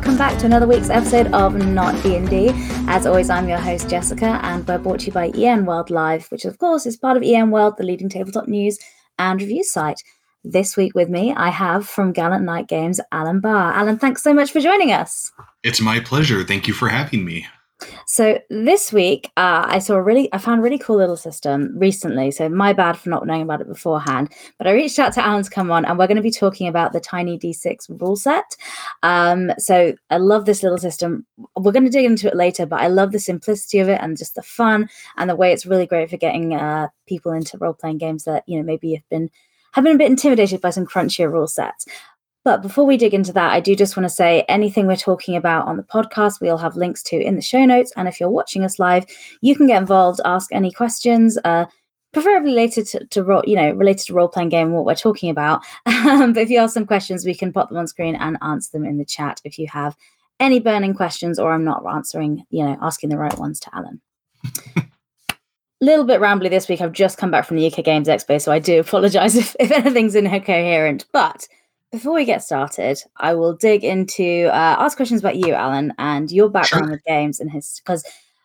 welcome back to another week's episode of Not D&D. As always, I'm your host Jessica, and we're brought to you by EN World Live, which of course is part of EN World, the leading tabletop news and review site. This week with me, I have from Gallant Knight Games, Alan Bahr. Alan, thanks so much for joining us. It's my pleasure. Thank you for having me. So this week, uh, I saw a really, I found a really cool little system recently. So my bad for not knowing about it beforehand. But I reached out to Alan to come on, and we're going to be talking about the Tiny D6 rule set. Um, so I love this little system. We're going to dig into it later, but I love the simplicity of it and just the fun and the way it's really great for getting uh, people into role playing games that you know maybe have been have been a bit intimidated by some crunchier rule sets. But before we dig into that, I do just want to say anything we're talking about on the podcast, we'll have links to in the show notes. And if you're watching us live, you can get involved, ask any questions, uh, preferably related to, to you know, related to role playing game and what we're talking about. Um, but if you have some questions, we can pop them on screen and answer them in the chat if you have any burning questions or I'm not answering, you know, asking the right ones to Alan. little bit rambly this week. I've just come back from the UK Games Expo, so I do apologize if, if anything's incoherent. But before we get started, I will dig into uh, ask questions about you, Alan, and your background sure. with games and his because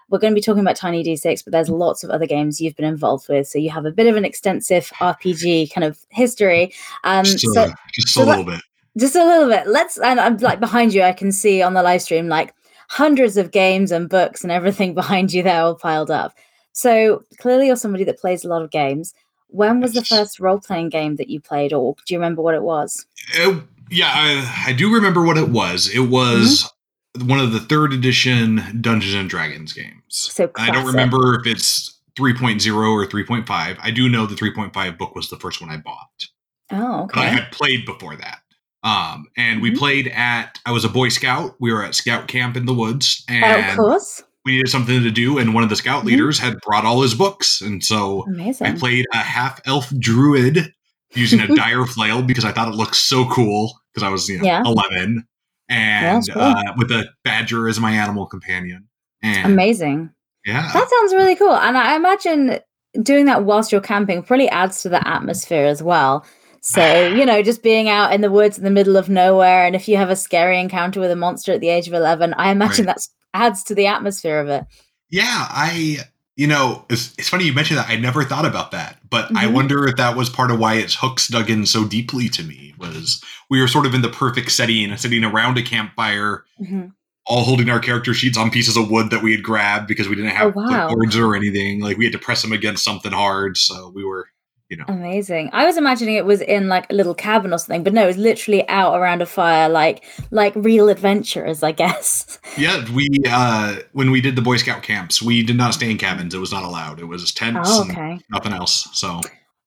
we're going to be talking about Tiny D6, but there's lots of other games you've been involved with, so you have a bit of an extensive RPG kind of history. Um, just, so, just so a little bit, just a little bit. Let's and I'm like behind you. I can see on the live stream like hundreds of games and books and everything behind you there all piled up. So clearly, you're somebody that plays a lot of games. When was the first role playing game that you played, or do you remember what it was? It, yeah, I, I, do remember what it was. It was mm-hmm. one of the third edition Dungeons and Dragons games. So. I don't remember if it's 3.0 or 3.5. I do know the 3.5 book was the first one I bought. Oh, okay. But I had played before that. Um, and mm-hmm. we played at, I was a Boy Scout. We were at scout camp in the woods. And oh, of course we needed something to do, and one of the scout mm-hmm. leaders had brought all his books, and so Amazing. I played a half elf druid using a dire flail because I thought it looked so cool because I was you know yeah. eleven, and cool. uh, with a badger as my animal companion. And Amazing. Yeah, that sounds really cool, and I imagine doing that whilst you're camping probably adds to the atmosphere as well. So, you know, just being out in the woods in the middle of nowhere, and if you have a scary encounter with a monster at the age of 11, I imagine right. that's adds to the atmosphere of it. Yeah, I you know, it's, it's funny you mentioned that. I never thought about that, but mm-hmm. I wonder if that was part of why its hooks dug in so deeply to me. Was we were sort of in the perfect setting, sitting around a campfire, mm-hmm. all holding our character sheets on pieces of wood that we had grabbed because we didn't have oh, wow. boards or anything. Like we had to press them against something hard, so we were you know. Amazing. I was imagining it was in like a little cabin or something, but no, it was literally out around a fire, like like real adventurers, I guess. Yeah, we uh when we did the Boy Scout camps, we did not stay in cabins. It was not allowed. It was tents oh, okay. nothing else. So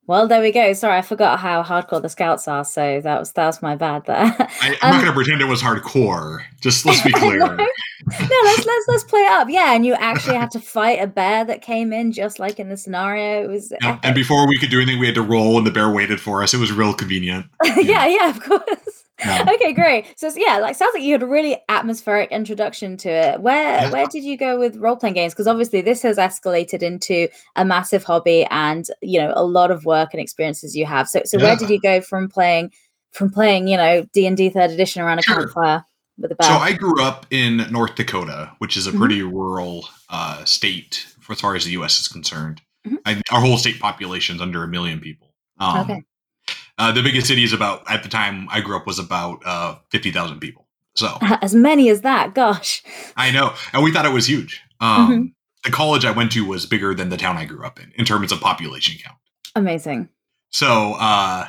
well, there we go. Sorry, I forgot how hardcore the scouts are, so that was that was my bad there. I, am um, not going to pretend it was hardcore. Just let's be clear. no, no, let's let's let's play it up. Yeah, and you actually had to fight a bear that came in, just like in the scenario. It was. Yeah, and before we could do anything, we had to roll, and the bear waited for us. It was real convenient. yeah, yeah, of course. Yeah. Okay, great. So yeah, like sounds like you had a really atmospheric introduction to it. Where yeah. where did you go with role playing games? Because obviously this has escalated into a massive hobby and you know a lot of work and experiences you have. So so yeah. where did you go from playing from playing you know D and D third edition around a sure. campfire with a bear? So I grew up in North Dakota, which is a mm-hmm. pretty rural uh, state as far as the U.S. is concerned. Mm-hmm. I, our whole state population is under a million people. Um, okay. Uh, the biggest city is about at the time I grew up was about uh, fifty thousand people. So as many as that, gosh. I know, and we thought it was huge. Um, mm-hmm. The college I went to was bigger than the town I grew up in in terms of population count. Amazing. So, uh,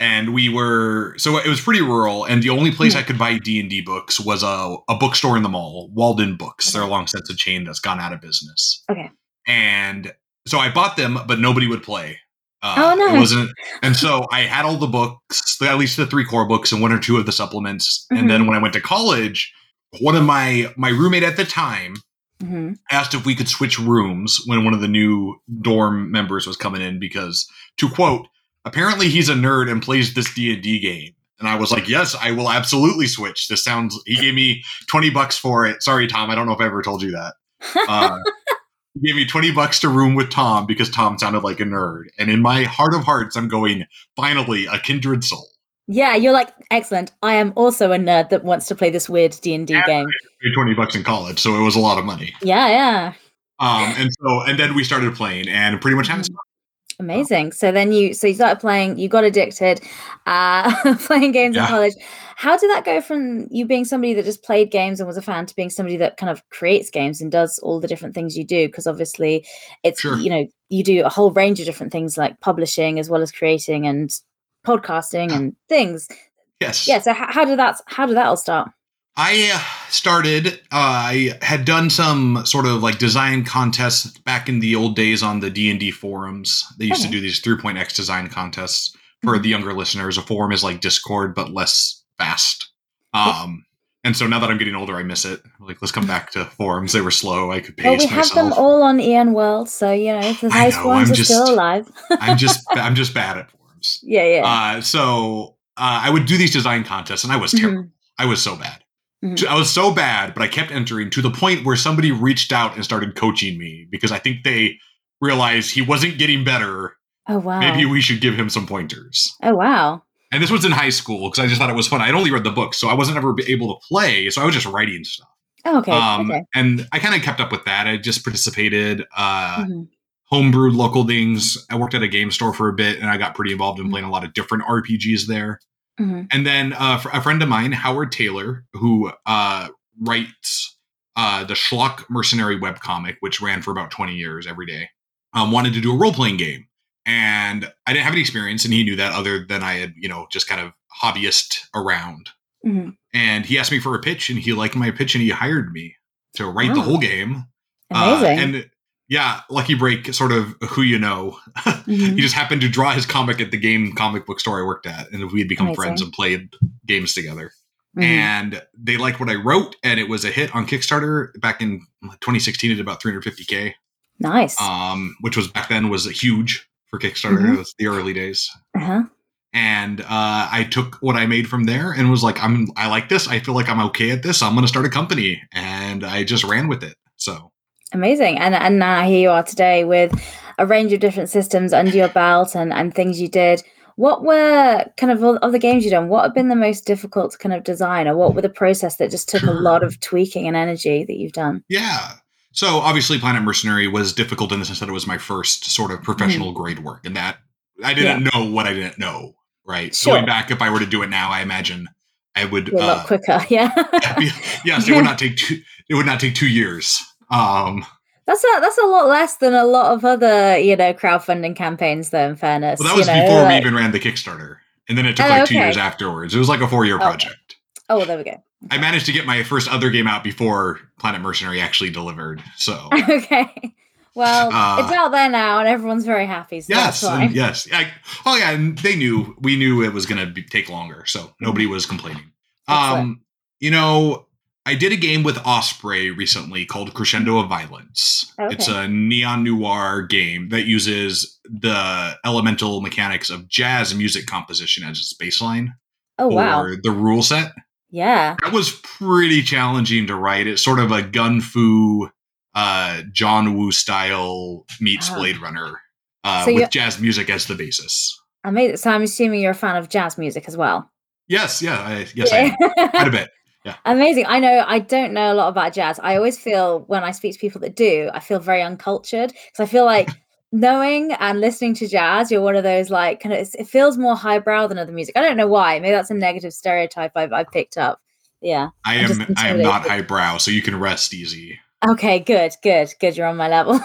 and we were so it was pretty rural, and the only place mm-hmm. I could buy D and D books was a, a bookstore in the mall, Walden Books. Okay. They're a long since a chain that's gone out of business. Okay. And so I bought them, but nobody would play. Uh, oh no! It wasn't, and so I had all the books, at least the three core books, and one or two of the supplements. Mm-hmm. And then when I went to college, one of my my roommate at the time mm-hmm. asked if we could switch rooms when one of the new dorm members was coming in because, to quote, apparently he's a nerd and plays this D and D game. And I was like, yes, I will absolutely switch. This sounds. He gave me twenty bucks for it. Sorry, Tom. I don't know if I ever told you that. Uh, he gave me 20 bucks to room with Tom because Tom sounded like a nerd. And in my heart of hearts, I'm going, finally, a kindred soul. Yeah, you're like excellent. I am also a nerd that wants to play this weird D and D game. paid twenty bucks in college, so it was a lot of money. Yeah, yeah. Um, and so and then we started playing, and pretty much having mm-hmm. Amazing. So then you so you started playing, you got addicted, uh, playing games yeah. in college. How did that go from you being somebody that just played games and was a fan to being somebody that kind of creates games and does all the different things you do? Because obviously it's sure. you know, you do a whole range of different things like publishing as well as creating and podcasting and things. Yes. Yeah. So how, how did that how did that all start? I uh, started, uh, I had done some sort of like design contests back in the old days on the D&D forums. They used okay. to do these 3.x design contests for mm-hmm. the younger listeners. A forum is like Discord, but less fast. Um, and so now that I'm getting older, I miss it. Like, let's come back to forums. They were slow. I could pace well, we myself. have them all on EN World, so you know the nice forums I'm are just, still alive. I'm just, I'm just bad at forums. Yeah, yeah. Uh, so uh, I would do these design contests, and I was terrible. Mm-hmm. I was so bad. Mm-hmm. I was so bad, but I kept entering to the point where somebody reached out and started coaching me because I think they realized he wasn't getting better. Oh wow! Maybe we should give him some pointers. Oh wow! And this was in high school because I just thought it was fun. I'd only read the book, so I wasn't ever able to play. So I was just writing stuff. Oh, okay. Um, okay. And I kind of kept up with that. I just participated, uh, mm-hmm. homebrewed local things. I worked at a game store for a bit, and I got pretty involved in mm-hmm. playing a lot of different RPGs there. Mm-hmm. And then uh, a friend of mine, Howard Tayler, who uh, writes uh, the Schlock Mercenary webcomic, which ran for about 20 years every day, um, wanted to do a role playing game. And I didn't have any experience, and he knew that other than I had, you know, just kind of hobbyist around. Mm-hmm. And he asked me for a pitch, and he liked my pitch, and he hired me to write oh. the whole game. Amazing. Uh, and yeah, Lucky Break, sort of who you know. Mm-hmm. he just happened to draw his comic at the game comic book store I worked at, and we had become Amazing. friends and played games together. Mm-hmm. And they liked what I wrote, and it was a hit on Kickstarter back in 2016 at about 350k. Nice. Um, which was back then was huge for Kickstarter. Mm-hmm. It was the early days. Uh-huh. And uh, I took what I made from there and was like, I'm I like this. I feel like I'm okay at this. I'm going to start a company, and I just ran with it. So Amazing. And and now here you are today with a range of different systems under your belt and, and things you did. What were kind of all of the games you done? What have been the most difficult to kind of design, or what were the process that just took a lot of tweaking and energy that you've done? Yeah. So obviously, Planet Mercenary was difficult in the sense that it was my first sort of professional mm. grade work, and that I didn't yeah. know what I didn't know. Right. Sure. Going back, if I were to do it now, I imagine I would a lot uh, quicker. Yeah. yes, it would not take two. It would not take two years um, that's a that's a lot less than a lot of other you know crowdfunding campaigns. Though, in fairness, well, that was you know, before like... we even ran the Kickstarter, and then it took oh, like two years afterwards. It was like a four year oh, project. Oh, well, there we go. Okay. I managed to get my first other game out before Planet Mercenary actually delivered. So okay. Well, uh, it's out there now, and everyone's very happy. So yes, yes. I, oh yeah, and they knew we knew it was going to take longer, so nobody was complaining. Um, you know, I did a game with Osprey recently called Crescendo of Violence. Okay. It's a neon noir game that uses the elemental mechanics of jazz music composition as its baseline. Oh wow! The rule set. Yeah, that was pretty challenging to write. It's sort of a gun fu, uh, John Woo style meets oh. Blade Runner uh, so with jazz music as the basis. Amazing. So I'm assuming you're a fan of jazz music as well. Yes, yeah, I, yes, yeah. I am. quite a bit. Yeah. Amazing. I know I don't know a lot about jazz. I always feel when I speak to people that do, I feel very uncultured because I feel like knowing and listening to jazz, you're one of those like kind of it feels more highbrow than other music. I don't know why. Maybe that's a negative stereotype I've, I've picked up. Yeah. I am I am not highbrow, so you can rest easy. Okay, good, good, good. You're on my level.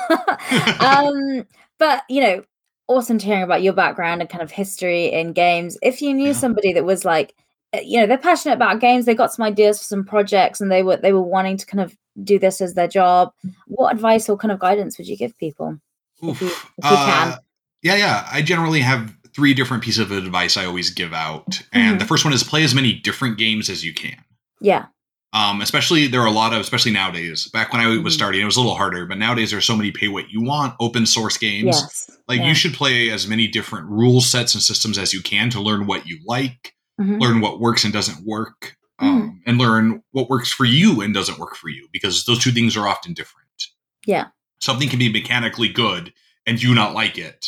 um, but you know, awesome to hearing about your background and kind of history in games. If you knew yeah. somebody that was like you know they're passionate about games. They got some ideas for some projects and they were they were wanting to kind of do this as their job. What advice or kind of guidance would you give people? If you, if you uh, can. yeah yeah. I generally have three different pieces of advice i always give out. And mm-hmm. the first one is play as many different games as you can. Yeah. Um, especially there are a lot of especially nowadays. Back when i was mm-hmm. starting it was a little harder but nowadays there's so many pay what you want open source games. Yes. like yeah. you should play as many different rule sets and systems as you can to learn what you like mm-hmm. learn what works and doesn't work, mm. um, mm. and learn what works for you and doesn't work for you, because those two things are often different. Yeah. Something can be mechanically good and you not like it,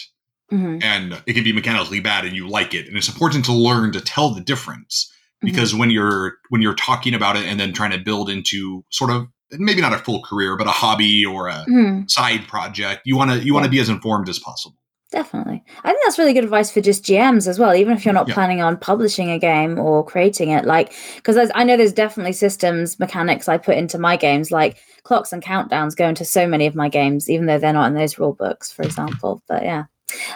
mm-hmm. and it can be mechanically bad and you like it and it's important to learn to tell the difference mm-hmm. because mm-hmm. when you're when you're talking about it and then trying to build into sort of maybe not a full career but a hobby or a mm-hmm. side project you want to you want to be as informed as possible Definitely. I think that's really good advice for just GMs as well, even if you're not yeah. planning on publishing a game or creating it. Like, because I know there's definitely systems, mechanics I put into my games, like clocks and countdowns go into so many of my games, even though they're not in those rule books, for example. But yeah.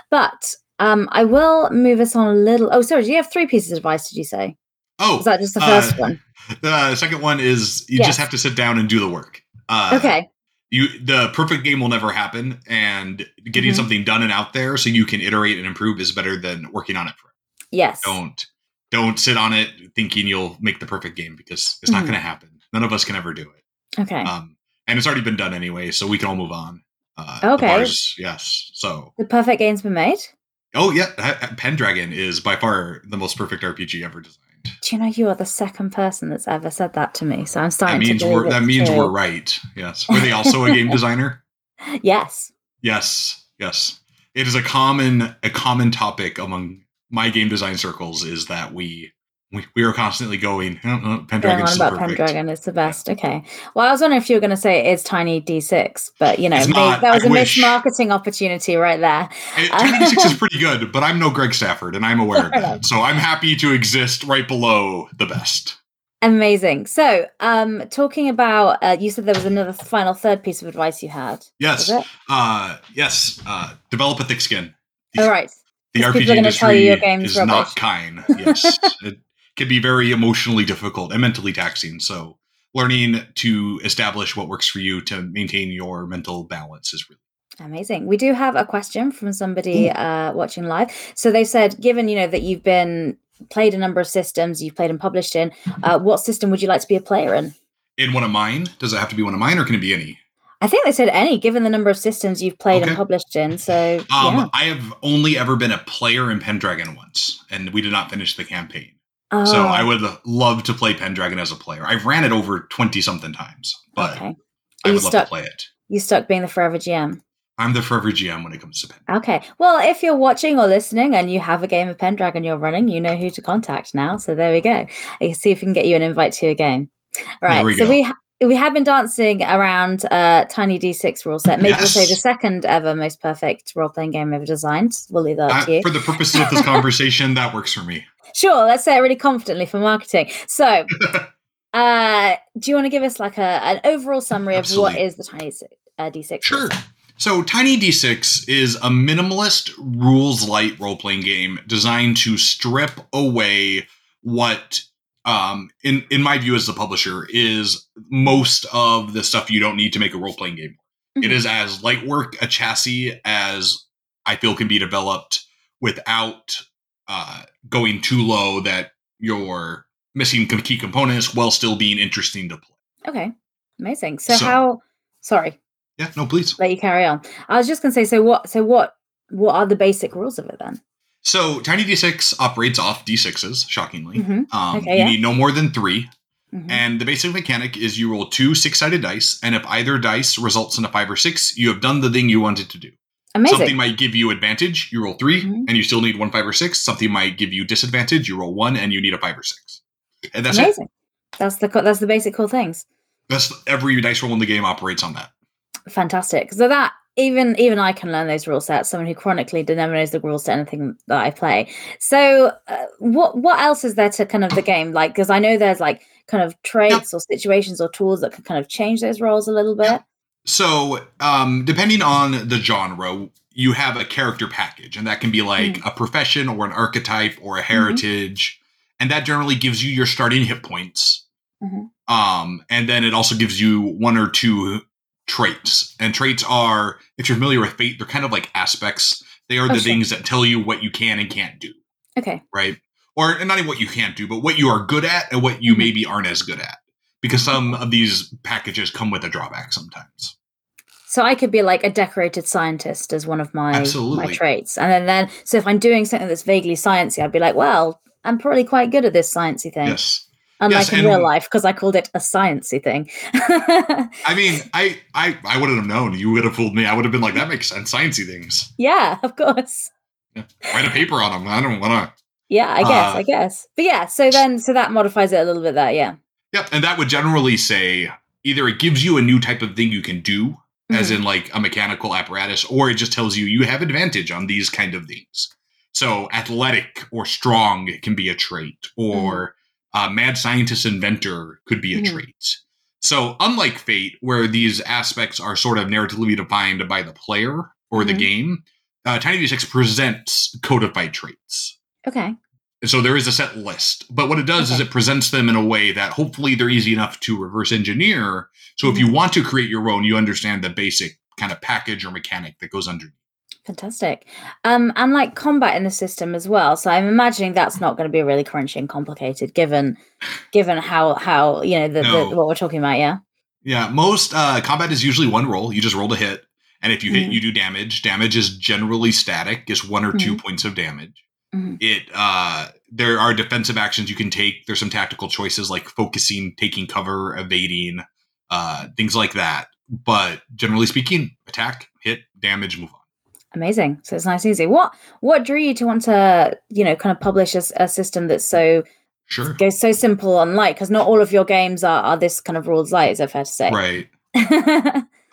But um, I will move us on a little. Oh, sorry. Do you have three pieces of advice, did you say? Oh. is that just the first uh, one? The second one is you yes. just have to sit down and do the work. Uh, okay you the perfect game will never happen and getting mm-hmm. something done and out there so you can iterate and improve is better than working on it for yes. Don't don't sit on it thinking you'll make the perfect game because it's mm-hmm. not going to happen. None of us can ever do it. Okay. Um and it's already been done anyway so we can all move on. Uh, okay. bars, yes so. The perfect game's been made? Oh yeah pendragon is by far the most perfect rpg ever designed do you know you are the second person that's ever said that to me? So I'm starting that means to we're, that means too. we're right. Yes. Were they also a game designer? Yes. Yes. Yes. It is a common a common topic among my game design circles is that we we, we are constantly going. Oh, Pendragon on about Pendragon is the best. Okay. Well, I was wondering if you were going to say it's Tiny D6, but you know, not, that was I a wish. missed marketing opportunity right there. Tiny D6 is pretty good, but I'm no Greg Stafford, and I'm aware of that. So I'm happy to exist right below the best. Amazing. So, um, talking about, uh, you said there was another final third piece of advice you had. Yes. Uh, yes. Uh, develop a thick skin. All right. The RPG industry is not kind. Yes. it, can be very emotionally difficult and mentally taxing. So learning to establish what works for you to maintain your mental balance is really Amazing. We do have a question from somebody uh, watching live. So they said, given you know that you've been played a number of systems, you've played and published in, uh, what system would you like to be a player in? In one of mine? Does it have to be one of mine, or can it be any? I think they said any, given the number of systems you've played okay. and published in. So, um, yeah. I have only ever been a player in Pendragon once, and we did not finish the campaign. Oh. So I would love to play Pendragon as a player. I've ran it over 20 something times, but okay. I would love to play it. You stuck being the forever GM? I'm the forever GM when it comes to Pen. Okay. Well, if you're watching or listening and you have a game of Pendragon you're running, you know who to contact now. So there we go. I can see if we can get you an invite to a game. All right. We so go. we ha- we have been dancing around uh, Tiny D6 rule set. Maybe yes. we'll say the second ever most perfect role playing game ever designed. We'll leave that uh, to you. For the purposes of this conversation, that works for me. Sure, let's say it really confidently for marketing. So, uh, do you want to give us like a an overall summary Absolutely. of what is the Tiny uh, D6? Sure. So, Tiny D6 is a minimalist, rules light role playing game designed to strip away what um, in in my view as the publisher is most of the stuff you don't need to make a role playing game. Mm-hmm. It is as light work a chassis as I feel can be developed without uh, going too low that you're missing key components while still being interesting to play. Okay, amazing. So, so how? Sorry. Yeah, no, please. Let you carry on. I was just going to say. So what? So what? What are the basic rules of it then? So Tiny D6 operates off D6s, shockingly. Mm-hmm. Um, okay, you yeah. need no more than 3 mm-hmm. And the basic mechanic is you roll two six sided dice, and if either dice results in a five or six, you have done the thing you wanted to do. Amazing. Something might give you advantage, you roll 3 mm-hmm. and you still need one five or six. Something might give you disadvantage, you roll one, and you need a five or six. And that's Amazing. It. That's the that's the basic cool things. That's every dice roll in the game operates on that. Fantastic. So that even even I can learn those rule sets. Someone who chronically never knows the rules to anything that I play. So, uh, what what else is there to kind of the game? Like, because I know there's like kind of traits or situations or tools that can kind of change those roles a little bit. So, um, depending on the genre, you have a character package, and that can be like mm-hmm. a profession or an archetype or a mm-hmm. heritage, mm-hmm. and that generally gives you your starting hit points. Mm-hmm. Um, and then it also gives you one or two traits. And traits are, if you're familiar with fate, they're kind of like aspects. They are oh, the sure. things that tell you what you can and can't do. Okay. Right? Or not even what you can't do, but what you are good at and what you mm-hmm. maybe aren't as good at. Because some of these packages come with a drawback sometimes. So I could be like a decorated scientist as one of my Absolutely. my traits. And then, then so if I'm doing something that's vaguely sciencey, I'd be like, well, I'm probably quite good at this sciencey thing. Yes unlike yes, in real life because I called it a sciencey thing. I mean, I, I I wouldn't have known. You would have fooled me. I would have been like, that makes sense, sciencey things. Yeah, of course. yeah, write a paper on them. I don't want to. Yeah, I guess, uh, I guess. But yeah, so then so that modifies it a little bit. That yeah. Yep, and that would generally say either it gives you a new type of thing you can do, mm-hmm. as in like a mechanical apparatus, or it just tells you you have advantage on these kind of things. So athletic or strong can be a trait, or mm-hmm. Uh, mad scientist inventor could be a mm-hmm. trait. So unlike Fate, where these aspects are sort of narratively defined by the player or the mm-hmm. game, uh, Tiny D6 presents codified traits. Okay. So there is a set list, but what it does okay. is it presents them in a way that hopefully they're easy enough to reverse engineer. So mm-hmm. if you mm-hmm. want to create your own, you understand the basic kind of package or mechanic that goes underneath. Fantastic. Um, and like combat in the system as well. So I'm imagining that's not going to be really crunchy and complicated, given given how how you know the, no. the, what we're talking about. Yeah. Yeah. Most uh, combat is usually one roll. You just roll a hit, and if you hit, mm-hmm. you do damage. Damage is generally static, is one or mm-hmm. two points of damage. Mm-hmm. It uh, there are defensive actions you can take. There's some tactical choices like focusing, taking cover, evading, uh, things like that. But generally speaking, attack, hit, damage, move on. Amazing. So it's nice and easy. What what drew you to want to you know kind of publish a, a system that's so sure goes so simple and light? Because not all of your games are, are this kind of rules light. Is that fair to say? Right.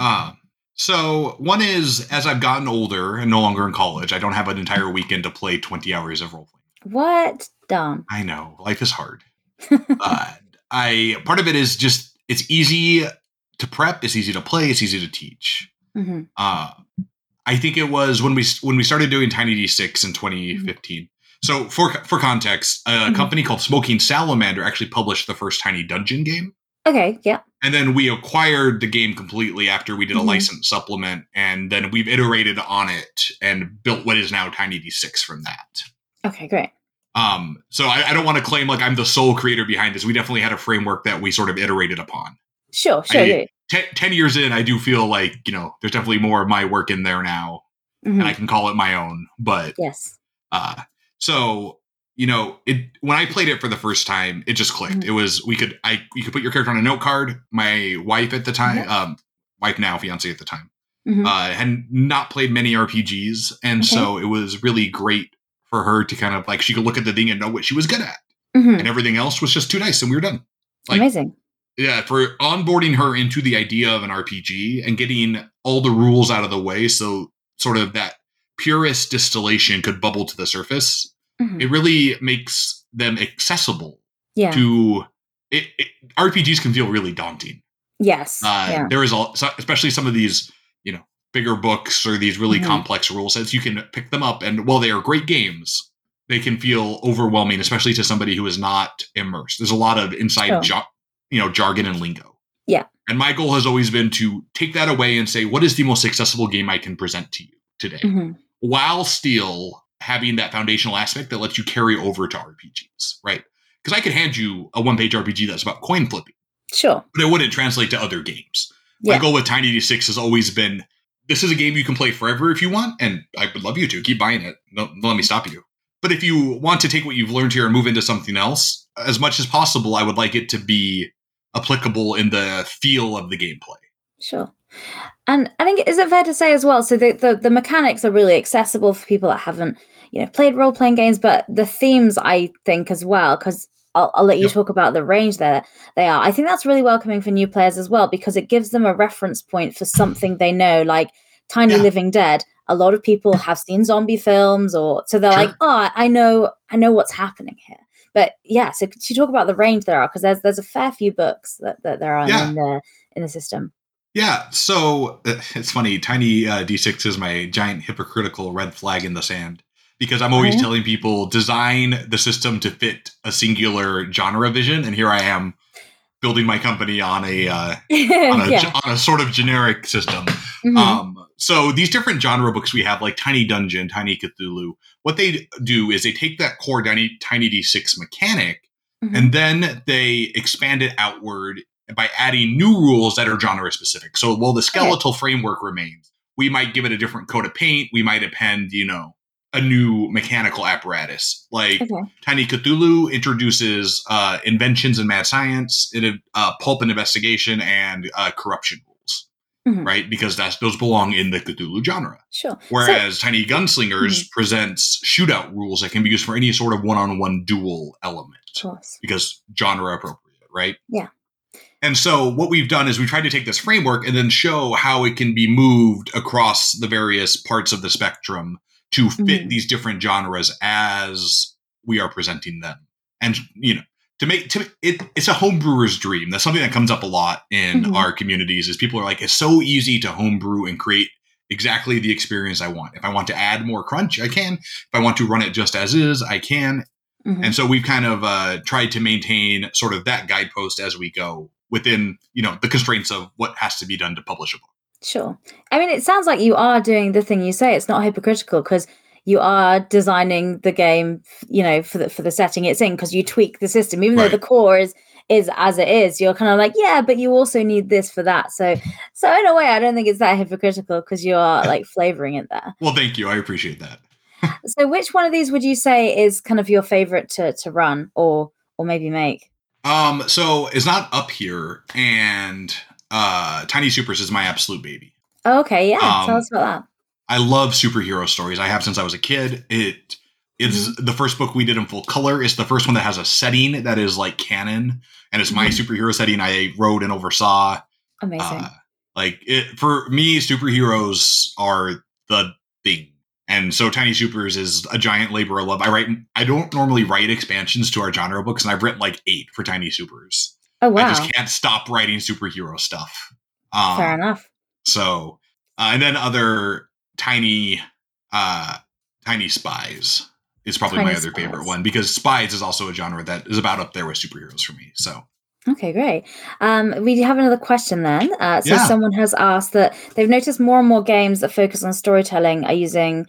uh, so one is as I've gotten older and no longer in college, I don't have an entire weekend to play 20 hours of role playing. What? Dumb. I know. Life is hard. uh, I part of it is just it's easy to prep, it's easy to play, it's easy to teach. Mm-hmm. Uh, I think it was when we when we started doing Tiny D6 in 2015. Mm-hmm. So for for context, a mm-hmm. company called Smoking Salamander actually published the first Tiny Dungeon game. Okay, yeah. And then we acquired the game completely after we did a mm-hmm. license supplement, and then we've iterated on it and built what is now Tiny D6 from that. Okay, great. Um, so I, I don't want to claim like I'm the sole creator behind this. We definitely had a framework that we sort of iterated upon. Sure, sure. I, yeah. Ten, 10 years in, I do feel like, you know, there's definitely more of my work in there now, mm-hmm. and I can call it my own. But yes. Uh, so you know, it when I played it for the first time, it just clicked. Mm-hmm. It was we could I you could put your character on a note card. My wife at the time, mm-hmm. um, wife now, fiance at the time, mm-hmm. uh, had not played many RPGs, and okay. so it was really great for her to kind of like she could look at the thing and know what she was good at, mm-hmm. and everything else was just too nice, and we were done. Like, Amazing. Yeah, for onboarding her into the idea of an RPG and getting all the rules out of the way, so sort of that purest distillation could bubble to the surface mm-hmm. it really makes them accessible yeah. to it, it, RPGs can feel really daunting. Yes. Uh, yeah. There is a, especially some of these, you know, bigger books or these really mm-hmm. complex rule sets. You can pick them up, and while they are great games, they can feel overwhelming, especially to somebody who is not immersed. There's a lot of inside, jo- you know, jargon and lingo. Yeah. And my goal has always been to take that away and say, what is the most accessible game I can present to you today, mm-hmm. while still having that foundational aspect that lets you carry over to RPGs, right? Because I could hand you a one page RPG that's about coin flipping. Sure. But it wouldn't translate to other games. Yeah. My goal with Tiny D6 has always been this is a game you can play forever if you want, and I would love you to keep buying it. Don't, don't let me stop you. But if you want to take what you've learned here and move into something else, as much as possible, I would like it to be applicable in the feel of the gameplay. Sure. And I think is it fair to say as well? So the, the, the mechanics are really accessible for people that haven't you know played role playing games, but the themes I think as well because I'll, I'll, let you yep. talk about the range there they are. I think that's really welcoming for new players as well because it gives them a reference point for something they know, like Tiny yeah. Living Dead. A lot of people have seen zombie films, or so they're sure. like, "Oh, I know, I know what's happening here." But yeah, so could you talk about the range there are because there's there's a fair few books that, that there are yeah. in the in the system. Yeah, so uh, it's funny. Tiny uh, D6 is my giant hypocritical red flag in the sand because I'm always telling people design the system to fit a singular genre vision, and here I am building my company on a uh, on, a yeah. on a sort of generic system. Mm-hmm. Um, so these different genre books we have, like Tiny Dungeon, Tiny Cthulhu, what they do is they take that core Tiny, Tiny D6 mechanic, mm-hmm. and then they expand it outward by adding new rules that are genre specific. So while the skeletal okay. framework remains, we might give it a different coat of paint. We might append, you know, a new mechanical apparatus. Like okay. Tiny Cthulhu introduces uh, inventions in mad science, it, uh, pulp and investigation, and uh, corruption rules. Mm-hmm. right? Because that's those belong in the Cthulhu genre. Sure. Whereas so, Tiny Gunslingers mm-hmm. presents shootout rules that can be used for any sort of one-on-one duel element. Because genre appropriate, right? Yeah. And so what we've done is we tried to take this framework and then show how it can be moved across the various parts of the spectrum to fit mm-hmm. these different genres as we are presenting them. And you know, to make to it it's a homebrewer's dream. That's something that comes up a lot in mm-hmm. our communities is people are like, it's so easy to homebrew and create exactly the experience I want. If I want to add more crunch, I can. If I want to run it just as is, I can. Mm-hmm. And so we've kind of uh, tried to maintain sort of that guidepost as we go within, you know, the constraints of what has to be done to publish a book. Sure. I mean, it sounds like you are doing the thing you say. It's not hypocritical because you are designing the game, you know, for the for the setting it's in because you tweak the system, even right. though the core is is as it is. You're kind of like, yeah, but you also need this for that. So, so in a way, I don't think it's that hypocritical because you are like flavoring it there. Well, thank you. I appreciate that. so, which one of these would you say is kind of your favorite to to run or or maybe make? Um, so it's not up here, and uh Tiny Supers is my absolute baby. okay, yeah. Um, Tell us about that. I love superhero stories. I have since I was a kid. It is mm-hmm. the first book we did in full color. It's the first one that has a setting that is like canon, and it's mm-hmm. my superhero setting I wrote and oversaw. Amazing. Uh, like it for me, superheroes are the thing. And so Tiny Supers is a giant labor of love. I write I don't normally write expansions to our genre books, and I've written like eight for Tiny Supers. Oh wow! I just can't stop writing superhero stuff. Um, Fair enough. So, uh, and then other tiny, uh, tiny spies is probably tiny my other spies. favorite one because spies is also a genre that is about up there with superheroes for me. So. Okay, great. Um, we have another question then. Uh, so yeah. someone has asked that they've noticed more and more games that focus on storytelling are using,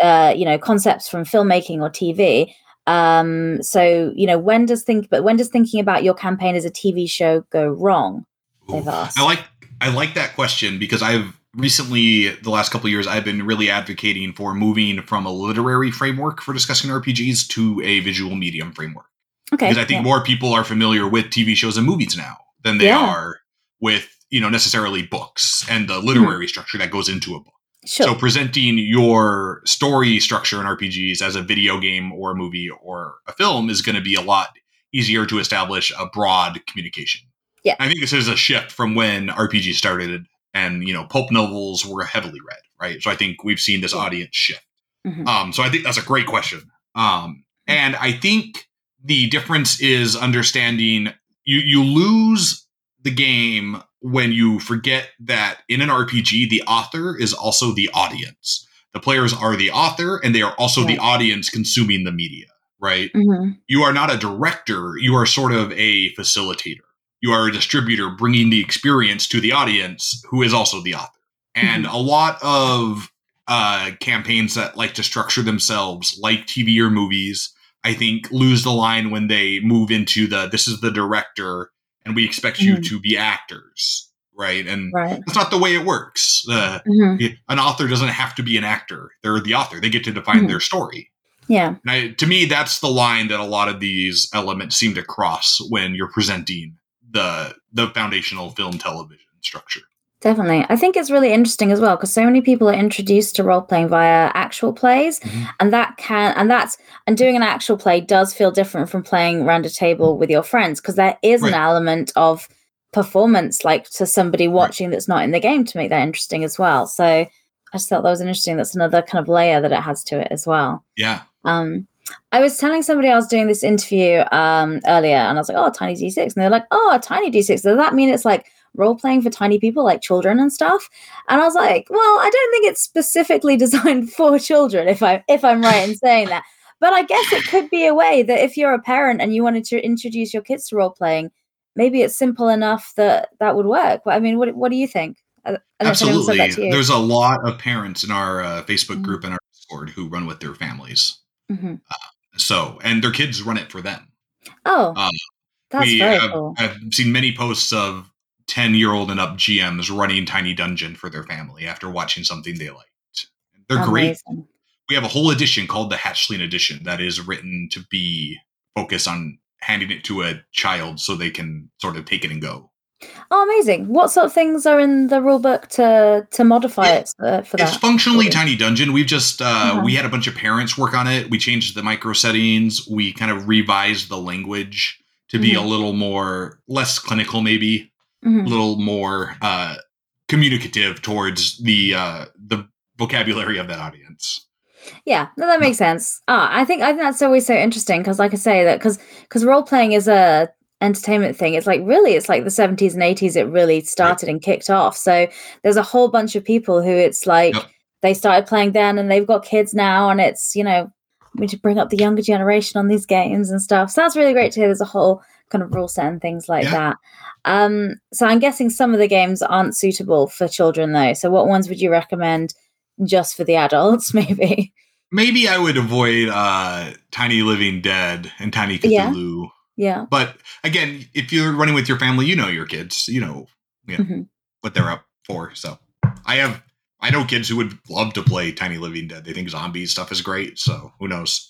uh, you know, concepts from filmmaking or TV. Um, so you know, when does think, but when does thinking about your campaign as a TV show go wrong? They've asked. I like I like that question because I've recently the last couple years I've been really advocating for moving from a literary framework for discussing RPGs to a visual medium framework. Okay. Because I think yeah. more people are familiar with TV shows and movies now than they yeah. are with, you know, necessarily books and the literary mm-hmm. structure that goes into a book. Sure. So presenting your story structure in RPGs as a video game or a movie or a film is going to be a lot easier to establish a broad communication. Yeah. I think this is a shift from when RPG started and, you know, pulp novels were heavily read, right? So I think we've seen this audience shift. Mm-hmm. Um, so I think that's a great question. Um, and I think the difference is understanding you you lose the game when you forget that in an RPG, the author is also the audience. The players are the author and they are also right. the audience consuming the media, right? Mm-hmm. You are not a director, you are sort of a facilitator. You are a distributor bringing the experience to the audience who is also the author. And mm-hmm. a lot of uh, campaigns that like to structure themselves like TV or movies, I think, lose the line when they move into the this is the director and we expect mm-hmm. you to be actors right and right. that's not the way it works uh, mm-hmm. an author doesn't have to be an actor they're the author they get to define mm-hmm. their story yeah I, to me that's the line that a lot of these elements seem to cross when you're presenting the the foundational film television structure Definitely. I think it's really interesting as well because so many people are introduced to role playing via actual plays mm-hmm. and that can and that's and doing an actual play does feel different from playing around a table with your friends because there is right. an element of performance like to somebody watching right. that's not in the game to make that interesting as well. So I just thought that was interesting. That's another kind of layer that it has to it as well. Yeah. Um I was telling somebody I was doing this interview um earlier and I was like, oh, tiny D6. And they're like, oh, tiny D6. Does that mean it's like role playing for tiny people like children and stuff and i was like well i don't think it's specifically designed for children if i if i'm right in saying that but i guess it could be a way that if you're a parent and you wanted to introduce your kids to role playing maybe it's simple enough that that would work i mean what, what do you think absolutely there's a lot of parents in our uh, facebook mm-hmm. group and our discord who run with their families mm-hmm. uh, so and their kids run it for them oh um, that's we very have, cool. I've seen many posts of 10 year old and up GMs running Tiny Dungeon for their family after watching something they liked. They're Amazing. great. We have a whole edition called the Hatchling Edition that is written to be focused on handing it to a child so they can sort of take it and go. Oh, amazing! What sort of things are in the rule book to to modify it, it uh, for that? It's functionally Tiny Dungeon. We've just uh, uh-huh. we had a bunch of parents work on it. We changed the micro settings. We kind of revised the language to be mm-hmm. a little more less clinical, maybe mm-hmm. a little more uh, communicative towards the uh, the vocabulary of that audience. Yeah, no, that makes sense. Ah, I think I think that's always so interesting because, like I say, that because because role playing is a entertainment thing. It's like really, it's like the seventies and eighties. It really started and kicked off. So there's a whole bunch of people who it's like yep. they started playing then, and they've got kids now, and it's you know we should bring up the younger generation on these games and stuff. So that's really great to hear. There's a whole kind of rule set and things like yeah. that. Um, so I'm guessing some of the games aren't suitable for children though. So what ones would you recommend just for the adults, maybe? Maybe I would avoid uh, Tiny Living Dead and Tiny Cthulhu. Yeah. Yeah. But again, if you're running with your family, you know your kids, you know, you know mm-hmm. what they're up for. So I have I know kids who would love to play Tiny Living Dead. They think zombie stuff is great. So who knows?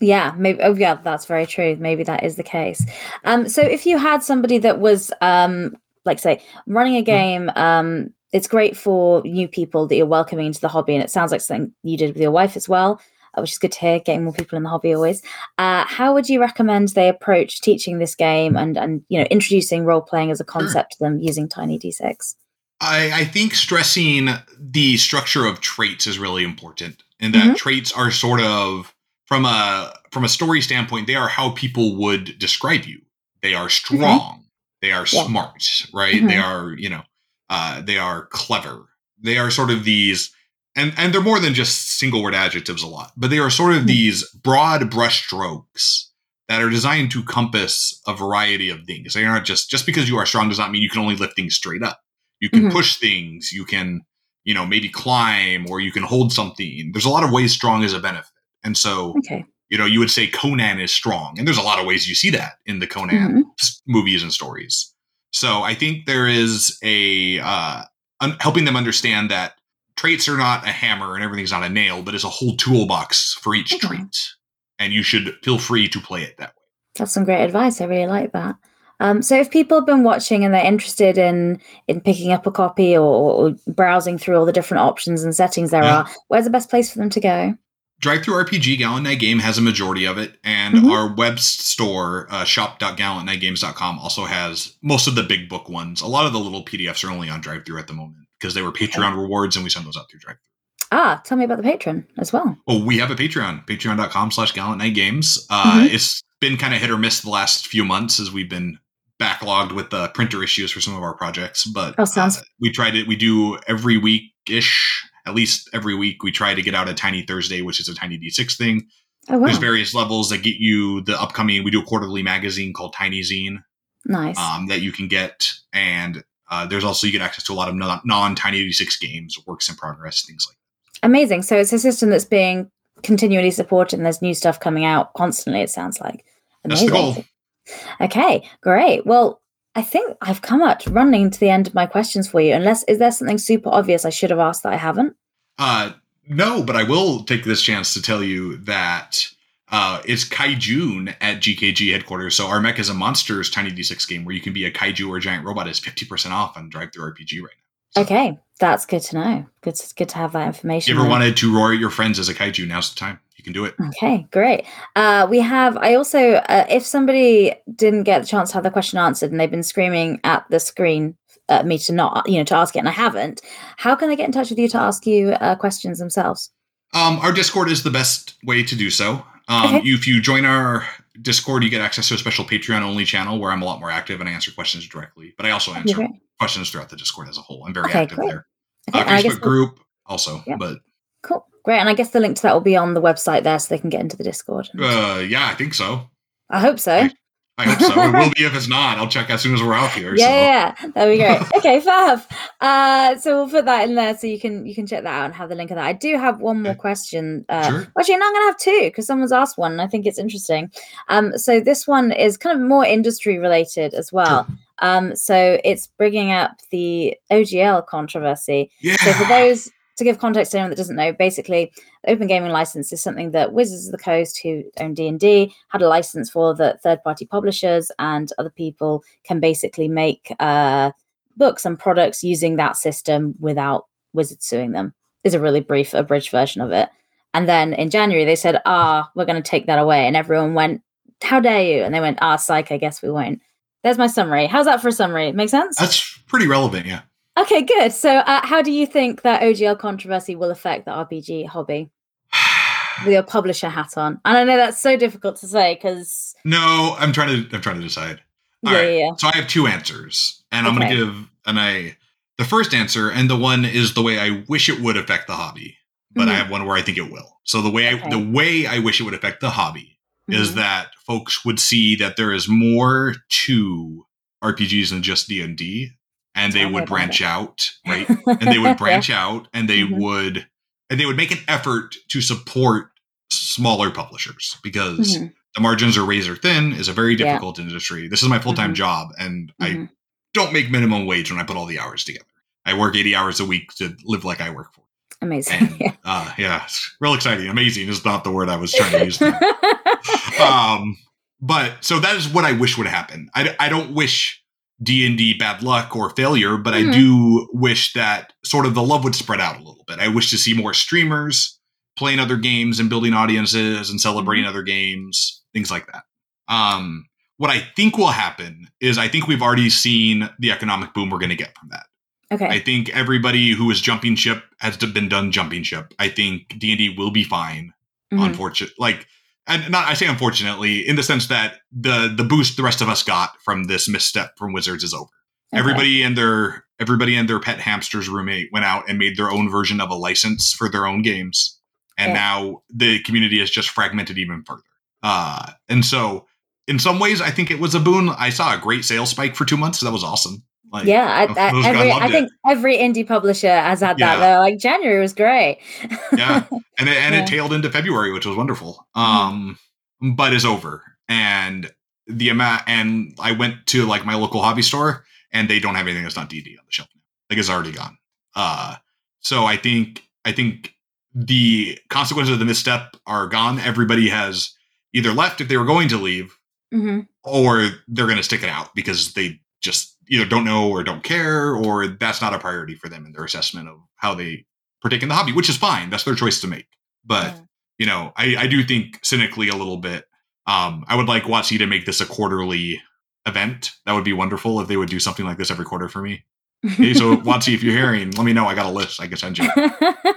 Yeah, maybe. Oh, yeah, that's very true. Maybe that is the case. Um, so if you had somebody that was, um, like, say, running a mm-hmm. game, um, it's great for new people that you're welcoming into the hobby, and it sounds like something you did with your wife as well, which is good to hear. Getting more people in the hobby always. Uh, how would you recommend they approach teaching this game and and you know introducing role playing as a concept to them using Tiny D6? I, I think stressing the structure of traits is really important, and that mm-hmm. traits are sort of from a from a story standpoint, they are how people would describe you. They are mm-hmm. strong. Mm-hmm. They are yeah. smart, right? Mm-hmm. They are, you know, uh, they are clever. They are sort of these, and and they're more than just single word adjectives a lot, but they are sort of mm-hmm. these broad brushstrokes that are designed to compass a variety of things. They aren't just just because you are strong does not mean you can only lift things straight up. You can mm-hmm. push things. You can, you know, maybe climb or you can hold something. There's a lot of ways strong is a benefit. And so, okay. you know, you would say Conan is strong. And there's a lot of ways you see that in the Conan mm-hmm. movies and stories. So I think there is a uh, un- helping them understand that traits are not a hammer and everything's not a nail, but it's a whole toolbox for each okay. trait. And you should feel free to play it that way. That's some great advice. I really like that. Um, so if people have been watching and they're interested in in picking up a copy or, or browsing through all the different options and settings there yeah. are, where's the best place for them to go? DriveThru RPG Gallant Knight Game has a majority of it, and mm-hmm. our web store, uh, shop.gallantknightgames.com, also has most of the big book ones. A lot of the little PDFs are only on DriveThru at the moment because they were Patreon okay. rewards, and we send those out through DriveThru. Ah, tell me about the Patreon as well. Oh, we have a Patreon, patreon.com slash Gallant Knight Games. Uh, mm-hmm. It's been kind of hit or miss the last few months as we've been backlogged with the printer issues for some of our projects, but oh, sounds- uh, we tried to, We do every week ish at least every week we try to get out a tiny thursday which is a tiny d6 thing oh, wow. there's various levels that get you the upcoming we do a quarterly magazine called tiny zine nice um, that you can get and uh, there's also you get access to a lot of non tiny d6 games works in progress things like that amazing so it's a system that's being continually supported and there's new stuff coming out constantly it sounds like amazing. That's the goal. okay great well I think I've come up running to the end of my questions for you. Unless is there something super obvious I should have asked that I haven't? Uh, no, but I will take this chance to tell you that uh, it's Kaijun at GKG headquarters. So our Mech is a Monsters Tiny D6 game where you can be a kaiju or a giant robot is 50% off on DriveThruRPG right now. So, okay, that's good to know. Good, good to have that information. If you ever wanted to roar at your friends as a kaiju, now's the time you can do it. Okay, great. Uh, we have. I also, uh, if somebody didn't get the chance to have the question answered and they've been screaming at the screen at me to not, you know, to ask it, and I haven't, how can they get in touch with you to ask you uh, questions themselves? Um, our Discord is the best way to do so. Um, okay. If you join our Discord, you get access to a special Patreon only channel where I'm a lot more active and I answer questions directly. But I also answer okay. questions throughout the Discord as a whole. I'm very okay, active great. there. Okay, uh, Facebook group also, yeah. but cool. Great. And I guess the link to that will be on the website there so they can get into the Discord. Uh, yeah, I think so. I hope so. I, I hope so. it will be if it's not. I'll check as soon as we're out here. Yeah, so. yeah, that'd be great. okay, fab. Uh, so we'll put that in there so you can you can check that out and have the link of that. I do have one more question. Uh, sure. Actually, I'm going to have two because someone's asked one. and I think it's interesting. Um, so this one is kind of more industry related as well. Sure. Um, so it's bringing up the OGL controversy. Yeah. So for those to give context to anyone that doesn't know, basically, Open Gaming License is something that Wizards of the Coast, who own D and D, had a license for that third-party publishers and other people can basically make uh, books and products using that system without Wizards suing them. Is a really brief, abridged version of it. And then in January, they said, "Ah, we're going to take that away," and everyone went, "How dare you?" And they went, "Ah, psych. I guess we won't." There's my summary. How's that for a summary? Make sense? That's pretty relevant, yeah. Okay, good. So, uh, how do you think that OGL controversy will affect the RPG hobby? With your publisher hat on, and I know that's so difficult to say because no, I'm trying to I'm trying to decide. All yeah, right, yeah. So I have two answers, and I'm going to give and I the first answer, and the one is the way I wish it would affect the hobby, but I Mhm. have one where I think it will. So the way I the way I wish it would affect the hobby is Mhm. that folks would see that there is more to RPGs than just D and D, and they would branch out, right? and they would branch out, and they Mhm. would and they would make an effort to support smaller publishers because Mhm. the margins are razor thin is a very Yeah. difficult industry. This is my full time Mhm. job, and I Mhm. don't make minimum wage when I put all the hours together. I work 80 hours a week to live like I work for. Amazing. And Yeah. uh, yeah, real exciting. Amazing is not the word I was trying to use. um, but so that is what I wish would happen. I, I don't wish D and D bad luck or failure, but Mhm. I do wish that sort of the love would spread out a little bit. I wish to see more streamers playing other games and building audiences and celebrating Mm-hmm. other games, things like that. Um, what I think will happen is I think we've already seen the economic boom we're going to get from that. okay. I think everybody who is jumping ship has been done jumping ship. I think D and D will be fine Mhm. unfortunate like and not i say unfortunately in the sense that the the boost the rest of us got from this misstep from wizards is over. Okay. everybody and their everybody and their pet hamster's roommate went out and made their own version of a license for their own games. And Yeah. now the community is just fragmented even further. Uh and so in some ways i think it was a boon. I saw a great sales spike for two months. That was awesome like Yeah, I, I, every, I think every indie publisher has had Yeah. that. Though, like January was great. yeah and it, and Yeah. it tailed into february which was wonderful Mhm. um but is over and the amount and i went to like my local hobby store and they don't have anything that's not dd on the shelf like it's already gone uh so i think i think the consequences of the misstep are gone everybody has either left if they were going to leave hmm or they're going to stick it out because they just either don't know or don't care or that's not a priority for them in their assessment of how they partake in the hobby which is fine that's their choice to make. But Yeah. you know I, I do think cynically a little bit um, i would like WotC to make this a quarterly event. That would be wonderful if they would do something like this every quarter for me so WotC, if you're hearing let me know i got a list i can send you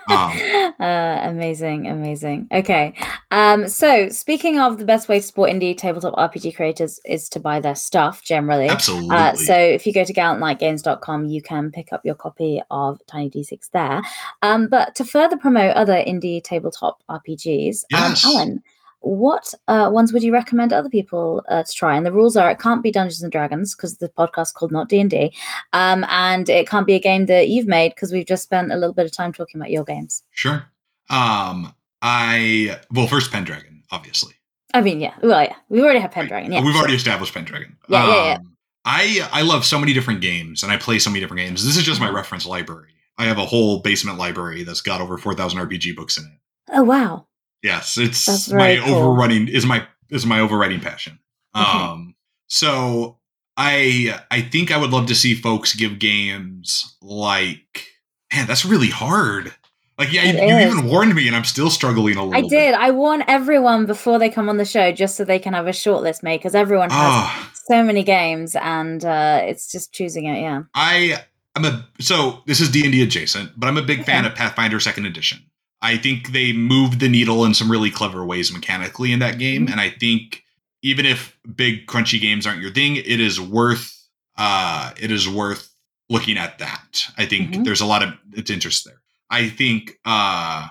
Um, uh, amazing, amazing. Okay. Um, so speaking of the best way to support indie tabletop RPG creators is to buy their stuff generally. absolutely Uh, so if you go to gallantknightgames.com, you can pick up your copy of Tiny D6 there. Um, but to further promote other indie tabletop RPGs, Yes. um, Alan, what uh, ones would you recommend other people uh, to try? And the rules are: it can't be Dungeons and Dragons because the podcast is called Not D and D, um, and it can't be a game that you've made because we've just spent a little bit of time talking about your games. sure um i well first pendragon obviously I mean, yeah, well, yeah, we already have Pendragon. Yeah, We've already established Pendragon. Yeah, yeah, yeah. Um, I I love so many different games, and I play so many different games. This is just my Mhm. reference library. I have a whole basement library that's got over four thousand RPG books in it. Oh wow. Yes, it's That's my cool. overrunning is my is my overriding passion. Okay. Um, so I I think I would love to see folks give games like man, that's really hard. Like yeah, you, you even warned me, and I'm still struggling a little. I bit. did. I warn everyone before they come on the show just so they can have a shortlist made because everyone has Ah. so many games and uh, it's just choosing it. Yeah. I I'm a so this is D and D adjacent, but I'm a big fan of Pathfinder Second Edition. I think they moved the needle in some really clever ways mechanically in that game, Mhm. and I think even if big crunchy games aren't your thing, it is worth uh it is worth looking at that. I think Mhm. there's a lot of it's interest there. I think uh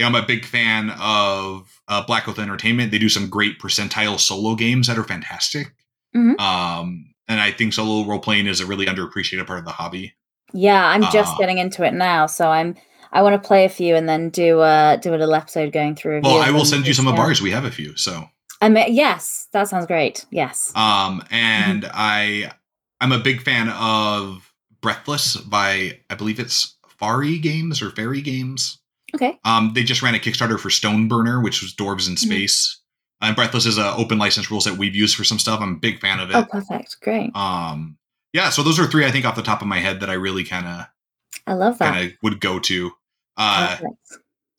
I'm a big fan of uh, Black Oath Entertainment. They do some great percentile solo games that are fantastic. Mhm. Um, and I think solo role playing is a really underappreciated part of the hobby. Yeah, I'm just Ah. getting into it now, so I'm I want to play a few and then do uh do a little episode going through. Well, I will send you some of ours. We have a few. So, I mean, yes, that sounds great. Yes. um, and Mm-hmm. I, I'm a big fan of Breathless by I believe it's Fari Games or Fairy Games. Okay. Um, they just ran a Kickstarter for Stoneburner, which was Dwarves in Mhm. Space. And Breathless is an open license rules that we've used for some stuff. I'm a big fan of it. Oh, perfect. Great. Um, yeah, so those are three I think off the top of my head that I really kind of I love that. kind of would go to. Uh, Perfect.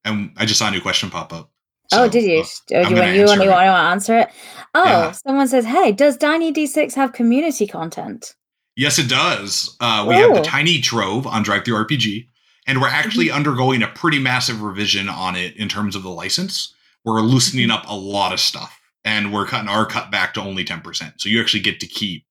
and I just saw a new question pop up. oh, did you? Oh, I'm you want you want you want to answer it? Oh, Yeah. someone says, "Hey, does Tiny D6 have community content?" Yes, it does. Uh, we have the Tiny Trove on DriveThruRPG, and we're actually Mm-hmm. undergoing a pretty massive revision on it in terms of the license. We're loosening Mm-hmm. up a lot of stuff, and we're cutting our cut back to only ten percent. So you actually get to keep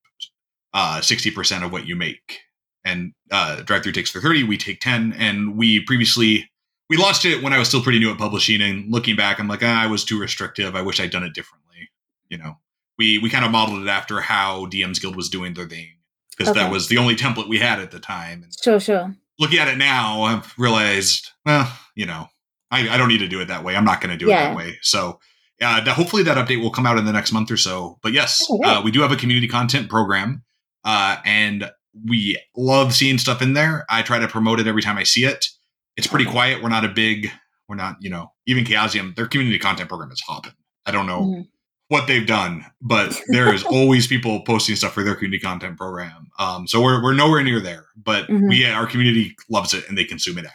uh, sixty percent of what you make. And uh, DriveThru takes for thirty. We take ten, and we previously we launched it when I was still pretty new at publishing. And looking back, I'm like, ah, I was too restrictive. I wish I'd done it differently. You know, we we kind of modeled it after how DM's Guild was doing their thing because Okay. that was the only template we had at the time. And Sure, sure. looking at it now, I've realized, well, you know, I, I don't need to do it that way. I'm not going to do Yeah. it that way. So, uh, that, hopefully that update will come out in the next month or so. But yes, uh, we do have a community content program, uh, and we love seeing stuff in there. I try to promote it every time I see it. It's pretty quiet. We're not a big, we're not, you know, even Chaosium, their community content program is hopping. I don't know Mhm. what they've done, but there is always people posting stuff for their community content program. Um, so we're, we're nowhere near there, but Mhm. we our community loves it and they consume it.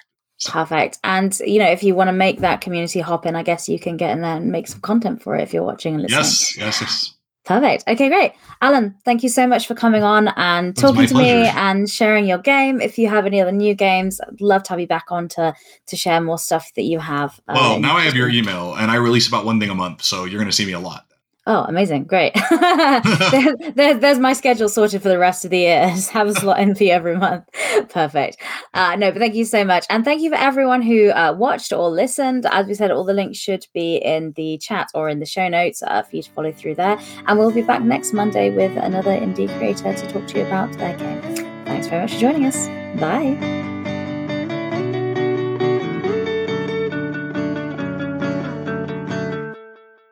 Perfect. And you know, if you want to make that community hop in, I guess you can get in there and make some content for it if you're watching and listening. Yes, yes, yes. Perfect. Okay, great. Alan, thank you so much for coming on and talking to me and sharing your game. If you have any other new games, I'd love to have you back on to to share more stuff that you have. uh, Well, in now I have your email and I release about one thing a month, so you're going to see me a lot. Oh, amazing. Great. there, there- there's my schedule sorted for the rest of the year. Just have a slot in for you every month. Perfect. Uh, no, but thank you so much. And thank you for everyone who uh, watched or listened. As we said, all the links should be in the chat or in the show notes uh, for you to follow through there. And we'll be back next Monday with another indie creator to talk to you about their game. Thanks very much for joining us. Bye.